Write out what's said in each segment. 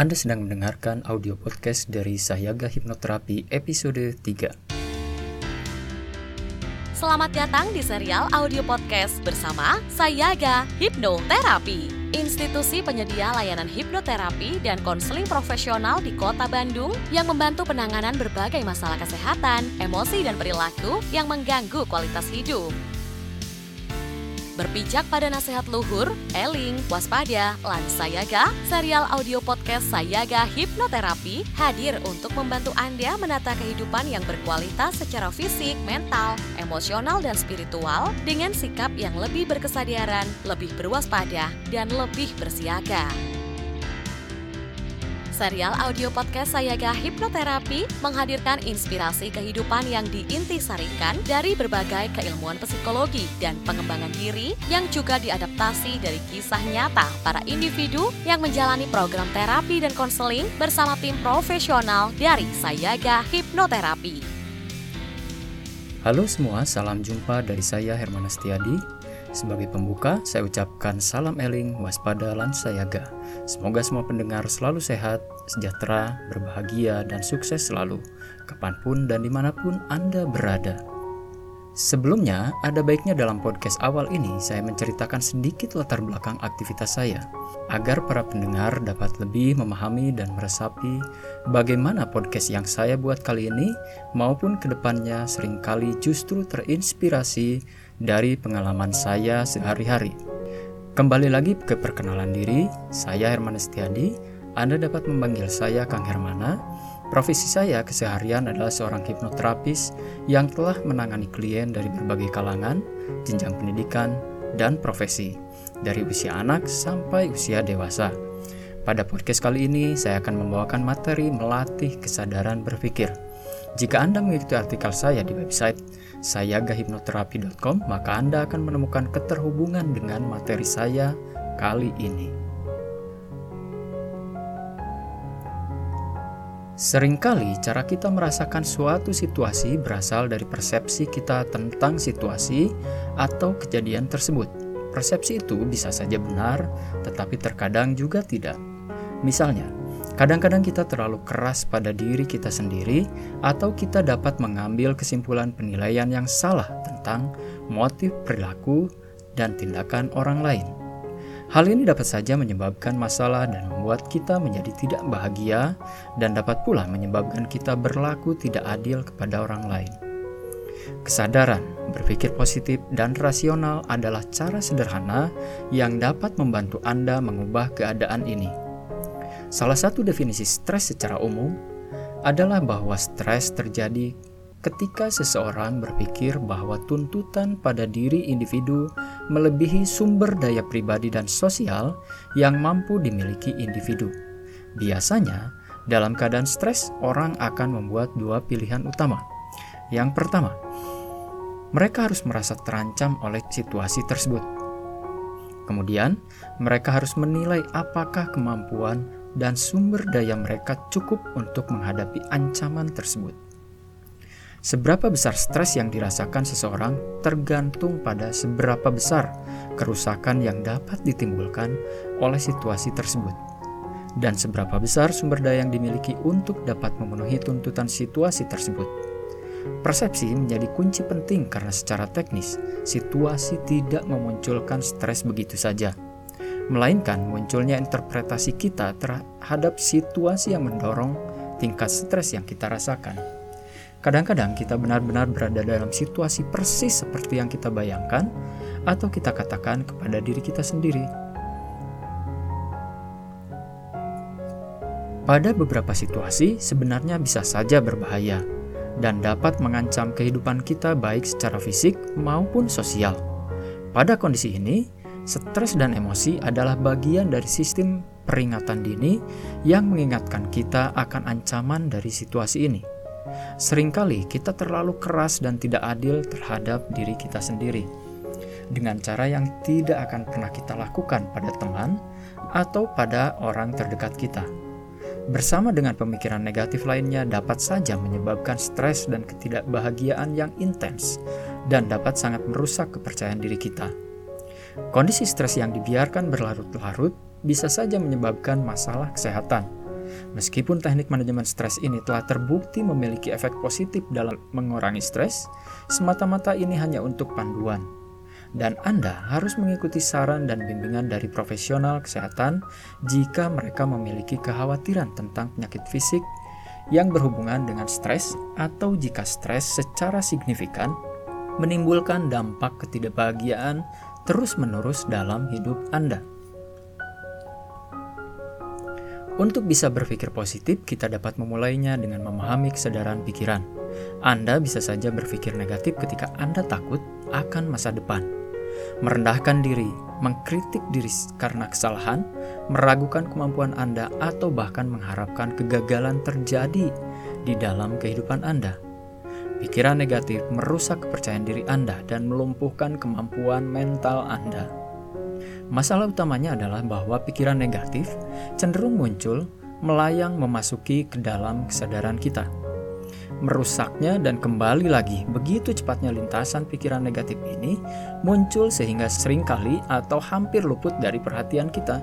Anda sedang mendengarkan audio podcast dari Sayaga Hipnoterapi episode 3. Selamat datang di serial audio podcast bersama Sayaga Hipnoterapi. Institusi penyedia layanan hipnoterapi dan konseling profesional di Kota Bandung yang membantu penanganan berbagai masalah kesehatan, emosi, dan perilaku yang mengganggu kualitas hidup. Berpijak pada nasihat luhur, eling, waspada, lan sayaga, serial audio podcast Sayaga Hipnoterapi hadir untuk membantu Anda menata kehidupan yang berkualitas secara fisik, mental, emosional, dan spiritual dengan sikap yang lebih berkesadaran, lebih berwaspada, dan lebih bersiaga. Serial audio podcast Sayaga Hipnoterapi menghadirkan inspirasi kehidupan yang diintisarikan dari berbagai keilmuan psikologi dan pengembangan diri yang juga diadaptasi dari kisah nyata para individu yang menjalani program terapi dan konseling bersama tim profesional dari Sayaga Hipnoterapi. Halo semua, salam jumpa dari saya Herman Astiadi sebagai pembuka, saya ucapkan salam eling, waspada, lan sayaga. Semoga semua pendengar selalu sehat, sejahtera, berbahagia, dan sukses selalu, kapan pun dan di mana pun Anda berada. Sebelumnya, ada baiknya dalam podcast awal ini saya menceritakan sedikit latar belakang aktivitas saya, agar para pendengar dapat lebih memahami dan meresapi bagaimana podcast yang saya buat kali ini maupun ke depannya sering kali justru terinspirasi dari pengalaman saya sehari-hari. Kembali lagi ke perkenalan diri, saya Herman Setiadi. Anda dapat memanggil saya Kang Hermana. Profesi saya keseharian adalah seorang hipnoterapis yang telah menangani klien dari berbagai kalangan, jenjang pendidikan, dan profesi, dari usia anak sampai usia dewasa. Pada podcast kali ini, saya akan membawakan materi melatih kesadaran berpikir. Jika Anda mengikuti artikel saya di website sayagahipnoterapi.com, maka Anda akan menemukan keterhubungan dengan materi saya kali ini. Seringkali cara kita merasakan suatu situasi berasal dari persepsi kita tentang situasi atau kejadian tersebut. Persepsi itu bisa saja benar, tetapi terkadang juga tidak. Misalnya, Kadang-kadang kita terlalu keras pada diri kita sendiri, atau kita dapat mengambil kesimpulan penilaian yang salah tentang motif perilaku dan tindakan orang lain. Hal ini dapat saja menyebabkan masalah dan membuat kita menjadi tidak bahagia, dan dapat pula menyebabkan kita berlaku tidak adil kepada orang lain. Kesadaran, berpikir positif, dan rasional adalah cara sederhana yang dapat membantu Anda mengubah keadaan ini. Salah satu definisi stres secara umum adalah bahwa stres terjadi ketika seseorang berpikir bahwa tuntutan pada diri individu melebihi sumber daya pribadi dan sosial yang mampu dimiliki individu. Biasanya, dalam keadaan stres, orang akan membuat dua pilihan utama. Yang pertama, mereka harus merasa terancam oleh situasi tersebut. Kemudian, mereka harus menilai apakah kemampuan dan sumber daya mereka cukup untuk menghadapi ancaman tersebut. Seberapa besar stres yang dirasakan seseorang tergantung pada seberapa besar kerusakan yang dapat ditimbulkan oleh situasi tersebut, dan seberapa besar sumber daya yang dimiliki untuk dapat memenuhi tuntutan situasi tersebut. Persepsi menjadi kunci penting karena secara teknis, situasi tidak memunculkan stres begitu saja melainkan munculnya interpretasi kita terhadap situasi yang mendorong tingkat stres yang kita rasakan. Kadang-kadang kita benar-benar berada dalam situasi persis seperti yang kita bayangkan, atau kita katakan kepada diri kita sendiri. Pada beberapa situasi, sebenarnya bisa saja berbahaya dan dapat mengancam kehidupan kita, baik secara fisik maupun sosial. Pada kondisi ini, Stres dan emosi adalah bagian dari sistem peringatan dini yang mengingatkan kita akan ancaman dari situasi ini. Seringkali kita terlalu keras dan tidak adil terhadap diri kita sendiri dengan cara yang tidak akan pernah kita lakukan pada teman atau pada orang terdekat kita. Bersama dengan pemikiran negatif lainnya dapat saja menyebabkan stres dan ketidakbahagiaan yang intens dan dapat sangat merusak kepercayaan diri kita. Kondisi stres yang dibiarkan berlarut-larut bisa saja menyebabkan masalah kesehatan, Meskipun teknik manajemen stres ini telah terbukti memiliki efek positif dalam mengurangi stres, semata-mata ini hanya untuk panduan. Dan Anda harus mengikuti saran dan bimbingan dari profesional kesehatan jika mereka memiliki kekhawatiran tentang penyakit fisik yang berhubungan dengan stres atau jika stres secara signifikan menimbulkan dampak ketidakbahagiaan terus-menerus dalam hidup Anda. Untuk bisa berpikir positif, kita dapat memulainya dengan memahami kesadaran pikiran. Anda bisa saja berpikir negatif ketika Anda takut akan masa depan, merendahkan diri, mengkritik diri karena kesalahan, meragukan kemampuan Anda, atau bahkan mengharapkan kegagalan terjadi di dalam kehidupan Anda. Pikiran negatif merusak kepercayaan diri Anda dan melumpuhkan kemampuan mental Anda. Masalah utamanya adalah bahwa pikiran negatif cenderung muncul melayang memasuki ke dalam kesadaran kita. Merusaknya dan kembali lagi begitu cepatnya lintasan pikiran negatif ini muncul sehingga sering kali atau hampir luput dari perhatian kita.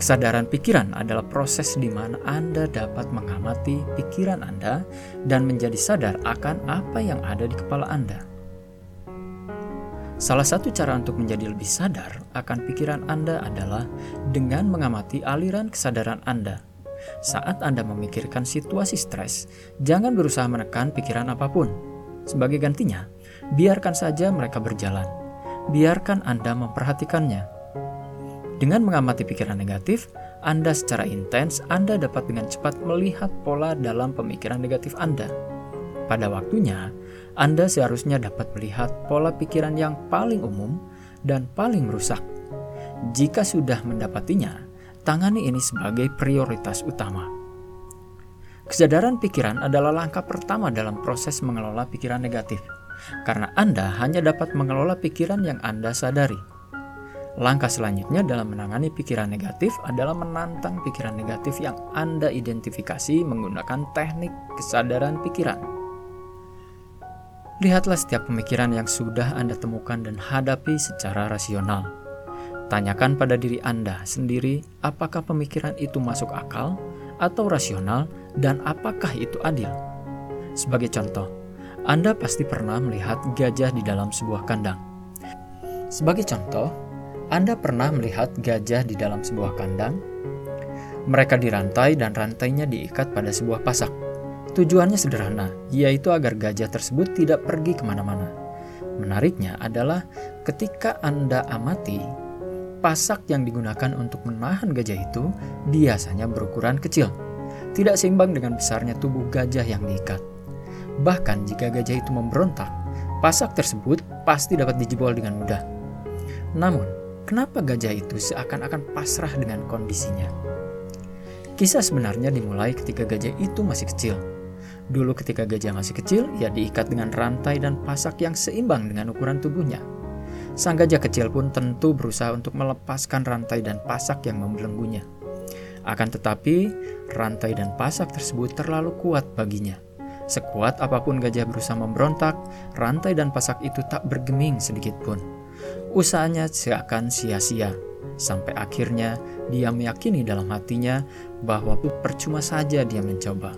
Kesadaran pikiran adalah proses di mana Anda dapat mengamati pikiran Anda dan menjadi sadar akan apa yang ada di kepala Anda. Salah satu cara untuk menjadi lebih sadar akan pikiran Anda adalah dengan mengamati aliran kesadaran Anda. Saat Anda memikirkan situasi stres, jangan berusaha menekan pikiran apa pun. Sebagai gantinya, biarkan saja mereka berjalan. Biarkan Anda memperhatikannya. Dengan mengamati pikiran negatif, Anda secara intens, Anda dapat dengan cepat melihat pola dalam pemikiran negatif Anda. Pada waktunya, anda seharusnya dapat melihat pola pikiran yang paling umum dan paling merusak. Jika sudah mendapatinya, tangani ini sebagai prioritas utama. Kesadaran pikiran adalah langkah pertama dalam proses mengelola pikiran negatif, karena Anda hanya dapat mengelola pikiran yang Anda sadari. Langkah selanjutnya dalam menangani pikiran negatif adalah menantang pikiran negatif yang Anda identifikasi menggunakan teknik kesadaran pikiran. Lihatlah setiap pemikiran yang sudah Anda temukan dan hadapi secara rasional. Tanyakan pada diri Anda sendiri apakah pemikiran itu masuk akal atau rasional dan apakah itu adil. Sebagai contoh, Anda pasti pernah melihat gajah di dalam sebuah kandang. Sebagai contoh, Anda pernah melihat gajah di dalam sebuah kandang. Mereka dirantai dan rantainya diikat pada sebuah pasak. Tujuannya sederhana, yaitu agar gajah tersebut tidak pergi ke mana-mana. Menariknya adalah ketika Anda amati, pasak yang digunakan untuk menahan gajah itu biasanya berukuran kecil, tidak seimbang dengan besarnya tubuh gajah yang diikat. Bahkan jika gajah itu memberontak, pasak tersebut pasti dapat dijebol dengan mudah. Namun, kenapa gajah itu seakan-akan pasrah dengan kondisinya? Kisah sebenarnya dimulai ketika gajah itu masih kecil Dulu ketika gajah masih kecil, ia diikat dengan rantai dan pasak yang seimbang dengan ukuran tubuhnya. Sang gajah kecil pun tentu berusaha untuk melepaskan rantai dan pasak yang membelenggunya. Akan tetapi, rantai dan pasak tersebut terlalu kuat baginya. Sekuat apa pun gajah berusaha memberontak, rantai dan pasak itu tak bergeming sedikit pun. Usahanya seakan sia-sia, sampai akhirnya dia meyakini dalam hatinya bahwa percuma saja dia mencoba.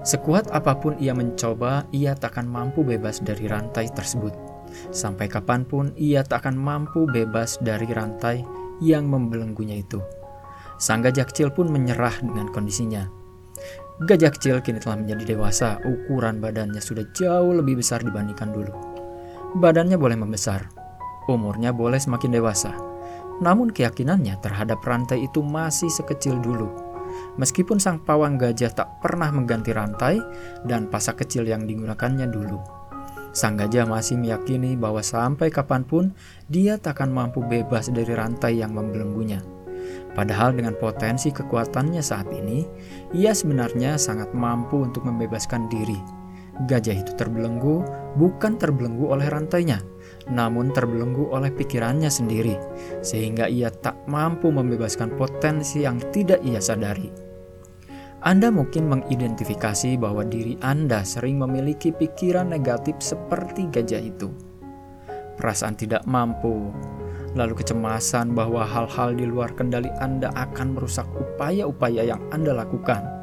Sekuat apa pun ia mencoba, ia takkan mampu bebas dari rantai tersebut. Sampai kapan pun ia takkan mampu bebas dari rantai yang membelenggunya itu. Sang gajah kecil pun menyerah dengan kondisinya. Gajah kecil kini telah menjadi dewasa, ukuran badannya sudah jauh lebih besar dibandingkan dulu. Badannya boleh membesar, umurnya boleh semakin dewasa, namun keyakinannya terhadap rantai itu masih sekecil dulu meskipun sang pawang gajah tak pernah mengganti rantai dan pasak kecil yang digunakannya dulu. Sang gajah masih meyakini bahwa sampai kapan pun dia takkan mampu bebas dari rantai yang membelenggunya. Padahal dengan potensi kekuatannya saat ini, ia sebenarnya sangat mampu untuk membebaskan diri. Gajah itu terbelenggu bukan terbelenggu oleh rantainya, namun terbelenggu oleh pikirannya sendiri, sehingga ia tak mampu membebaskan potensi yang tidak ia sadari. Anda mungkin mengidentifikasi bahwa diri Anda sering memiliki pikiran negatif seperti gajah itu. Perasaan tidak mampu, lalu kecemasan bahwa hal-hal di luar kendali Anda akan merusak upaya-upaya yang Anda lakukan,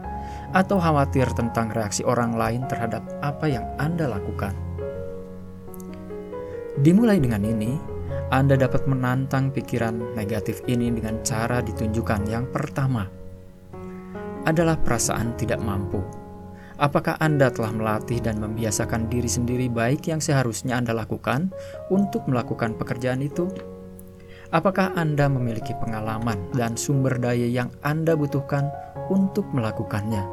atau khawatir tentang reaksi orang lain terhadap apa yang Anda lakukan. Dimulai dengan ini, Anda dapat menantang pikiran negatif ini dengan cara ditunjukkan yang pertama adalah perasaan tidak mampu. Apakah Anda telah melatih dan membiasakan diri sendiri baik yang seharusnya Anda lakukan untuk melakukan pekerjaan itu? Apakah Anda memiliki pengalaman dan sumber daya yang Anda butuhkan untuk melakukannya?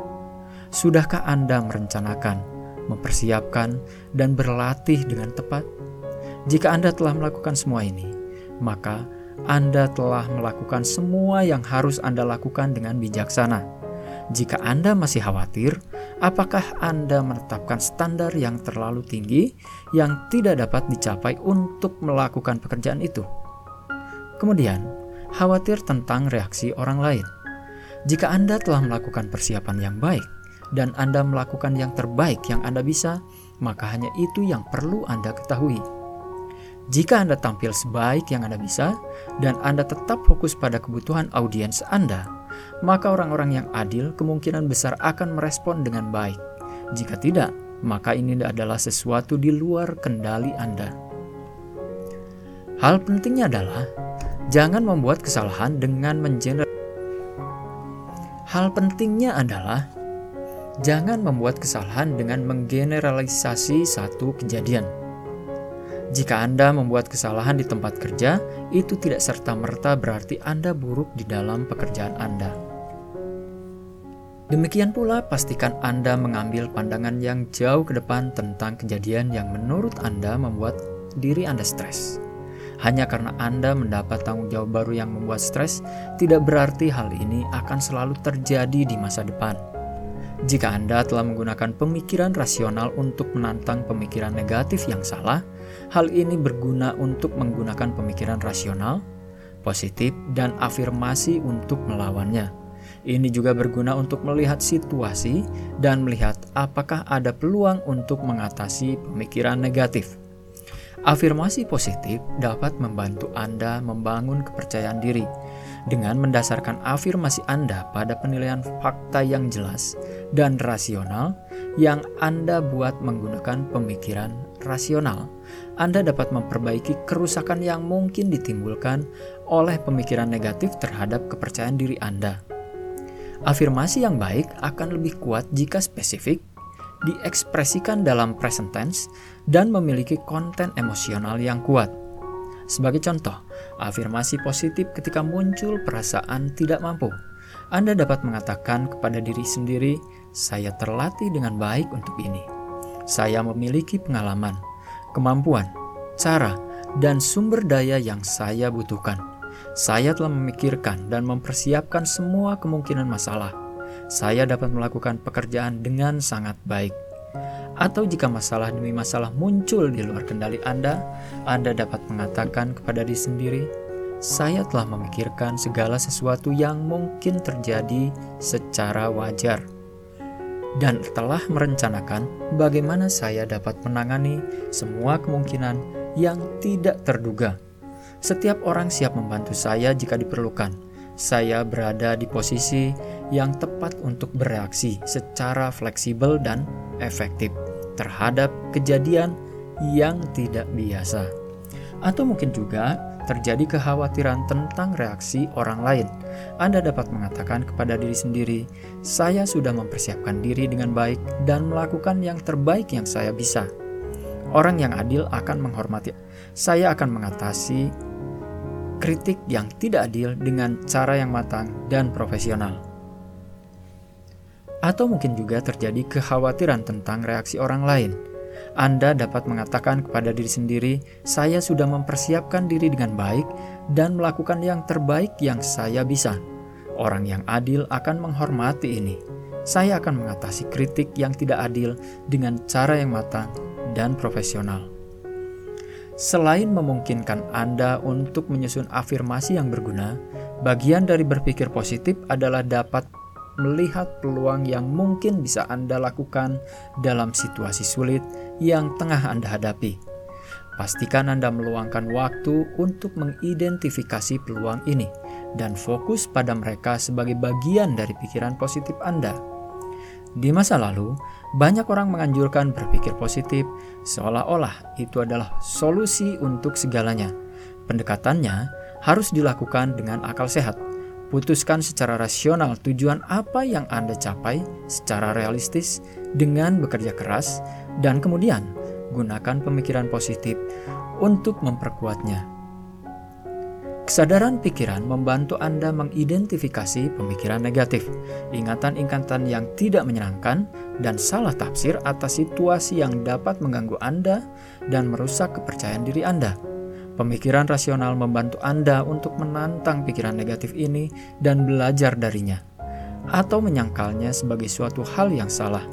Sudahkah Anda merencanakan, mempersiapkan, dan berlatih dengan tepat? Jika Anda telah melakukan semua ini, maka Anda telah melakukan semua yang harus Anda lakukan dengan bijaksana. Jika Anda masih khawatir, apakah Anda menetapkan standar yang terlalu tinggi yang tidak dapat dicapai untuk melakukan pekerjaan itu? Kemudian, khawatir tentang reaksi orang lain. Jika Anda telah melakukan persiapan yang baik dan Anda melakukan yang terbaik yang Anda bisa, maka hanya itu yang perlu Anda ketahui. Jika Anda tampil sebaik yang Anda bisa dan Anda tetap fokus pada kebutuhan audiens Anda, maka orang-orang yang adil kemungkinan besar akan merespon dengan baik. Jika tidak, maka ini adalah sesuatu di luar kendali Anda. Hal pentingnya adalah jangan membuat kesalahan dengan mengeneral. Hal pentingnya adalah jangan membuat kesalahan dengan menggeneralisasi satu kejadian. Jika Anda membuat kesalahan di tempat kerja, itu tidak serta-merta berarti Anda buruk di dalam pekerjaan Anda. Demikian pula, pastikan Anda mengambil pandangan yang jauh ke depan tentang kejadian yang menurut Anda membuat diri Anda stres. Hanya karena Anda mendapat tanggung jawab baru yang membuat stres, tidak berarti hal ini akan selalu terjadi di masa depan. Jika Anda telah menggunakan pemikiran rasional untuk menantang pemikiran negatif yang salah, Hal ini berguna untuk menggunakan pemikiran rasional, positif, dan afirmasi untuk melawannya. Ini juga berguna untuk melihat situasi dan melihat apakah ada peluang untuk mengatasi pemikiran negatif. Afirmasi positif dapat membantu Anda membangun kepercayaan diri dengan mendasarkan afirmasi Anda pada penilaian fakta yang jelas dan rasional yang Anda buat menggunakan pemikiran rasional. Anda dapat memperbaiki kerusakan yang mungkin ditimbulkan oleh pemikiran negatif terhadap kepercayaan diri Anda. Afirmasi yang baik akan lebih kuat jika spesifik, diekspresikan dalam present tense, dan memiliki konten emosional yang kuat. Sebagai contoh, afirmasi positif ketika muncul perasaan tidak mampu. Anda dapat mengatakan kepada diri sendiri, "Saya terlatih dengan baik untuk ini. Saya memiliki pengalaman." kemampuan, cara, dan sumber daya yang saya butuhkan. Saya telah memikirkan dan mempersiapkan semua kemungkinan masalah. Saya dapat melakukan pekerjaan dengan sangat baik. Atau jika masalah demi masalah muncul di luar kendali Anda, Anda dapat mengatakan kepada diri sendiri, "Saya telah memikirkan segala sesuatu yang mungkin terjadi secara wajar." dan telah merencanakan bagaimana saya dapat menangani semua kemungkinan yang tidak terduga. Setiap orang siap membantu saya jika diperlukan. Saya berada di posisi yang tepat untuk bereaksi secara fleksibel dan efektif terhadap kejadian yang tidak biasa, atau mungkin juga terjadi kekhawatiran tentang reaksi orang lain, Anda dapat mengatakan kepada diri sendiri, "Saya sudah mempersiapkan diri dengan baik dan melakukan yang terbaik yang saya bisa." Orang yang adil akan menghormati. Saya akan mengatasi kritik yang tidak adil dengan cara yang matang dan profesional. Atau mungkin juga terjadi kekhawatiran tentang reaksi orang lain anda dapat mengatakan kepada diri sendiri, "Saya sudah mempersiapkan diri dengan baik dan melakukan yang terbaik yang saya bisa." Orang yang adil akan menghormati ini. Saya akan mengatasi kritik yang tidak adil dengan cara yang matang dan profesional. Selain memungkinkan Anda untuk menyusun afirmasi yang berguna, bagian dari berpikir positif adalah dapat melihat peluang yang mungkin bisa Anda lakukan dalam situasi sulit yang tengah Anda hadapi. Pastikan Anda meluangkan waktu untuk mengidentifikasi peluang ini dan fokus pada mereka sebagai bagian dari pikiran positif Anda. Di masa lalu, banyak orang menganjurkan berpikir positif seolah-olah itu adalah solusi untuk segalanya. Pendekatannya harus dilakukan dengan akal sehat. Putuskan secara rasional tujuan apa yang Anda capai secara realistis dengan bekerja keras, dan kemudian gunakan pemikiran positif untuk memperkuatnya. Kesadaran pikiran membantu Anda mengidentifikasi pemikiran negatif, ingatan-ingatan yang tidak menyenangkan, dan salah tafsir atas situasi yang dapat mengganggu Anda dan merusak kepercayaan diri Anda. Pemikiran rasional membantu Anda untuk menantang pikiran negatif ini dan belajar darinya, atau menyangkalnya sebagai suatu hal yang salah.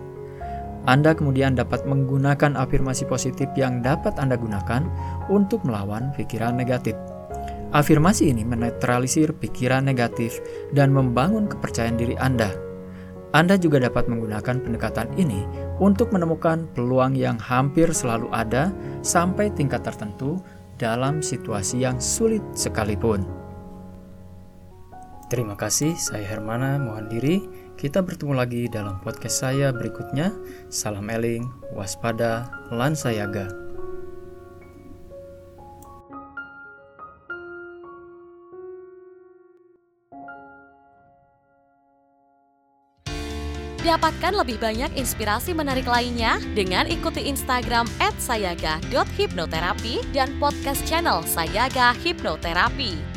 Anda kemudian dapat menggunakan afirmasi positif yang dapat Anda gunakan untuk melawan pikiran negatif. Afirmasi ini menetralisir pikiran negatif dan membangun kepercayaan diri Anda. Anda juga dapat menggunakan pendekatan ini untuk menemukan peluang yang hampir selalu ada sampai tingkat tertentu dalam situasi yang sulit sekalipun. Terima kasih, saya Hermana mohon diri. Kita bertemu lagi dalam podcast saya berikutnya. Salam eling, waspada, lansayaga. Dapatkan lebih banyak inspirasi menarik lainnya dengan ikuti Instagram @sayaga.hipnoterapi dan podcast channel Sayaga Hipnoterapi.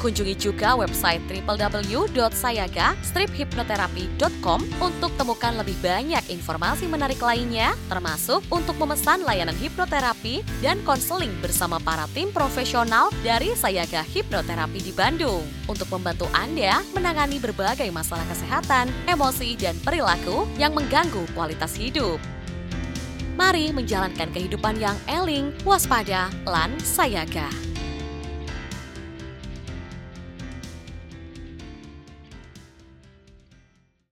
Kunjungi juga website www.sayaga-hipnoterapi.com untuk temukan lebih banyak informasi menarik lainnya, termasuk untuk memesan layanan hipnoterapi dan konseling bersama para tim profesional dari Sayaga Hipnoterapi di Bandung untuk membantu Anda menangani berbagai masalah kesehatan, emosi, dan perilaku yang mengganggu kualitas hidup. Mari menjalankan kehidupan yang eling, waspada, lan sayaga.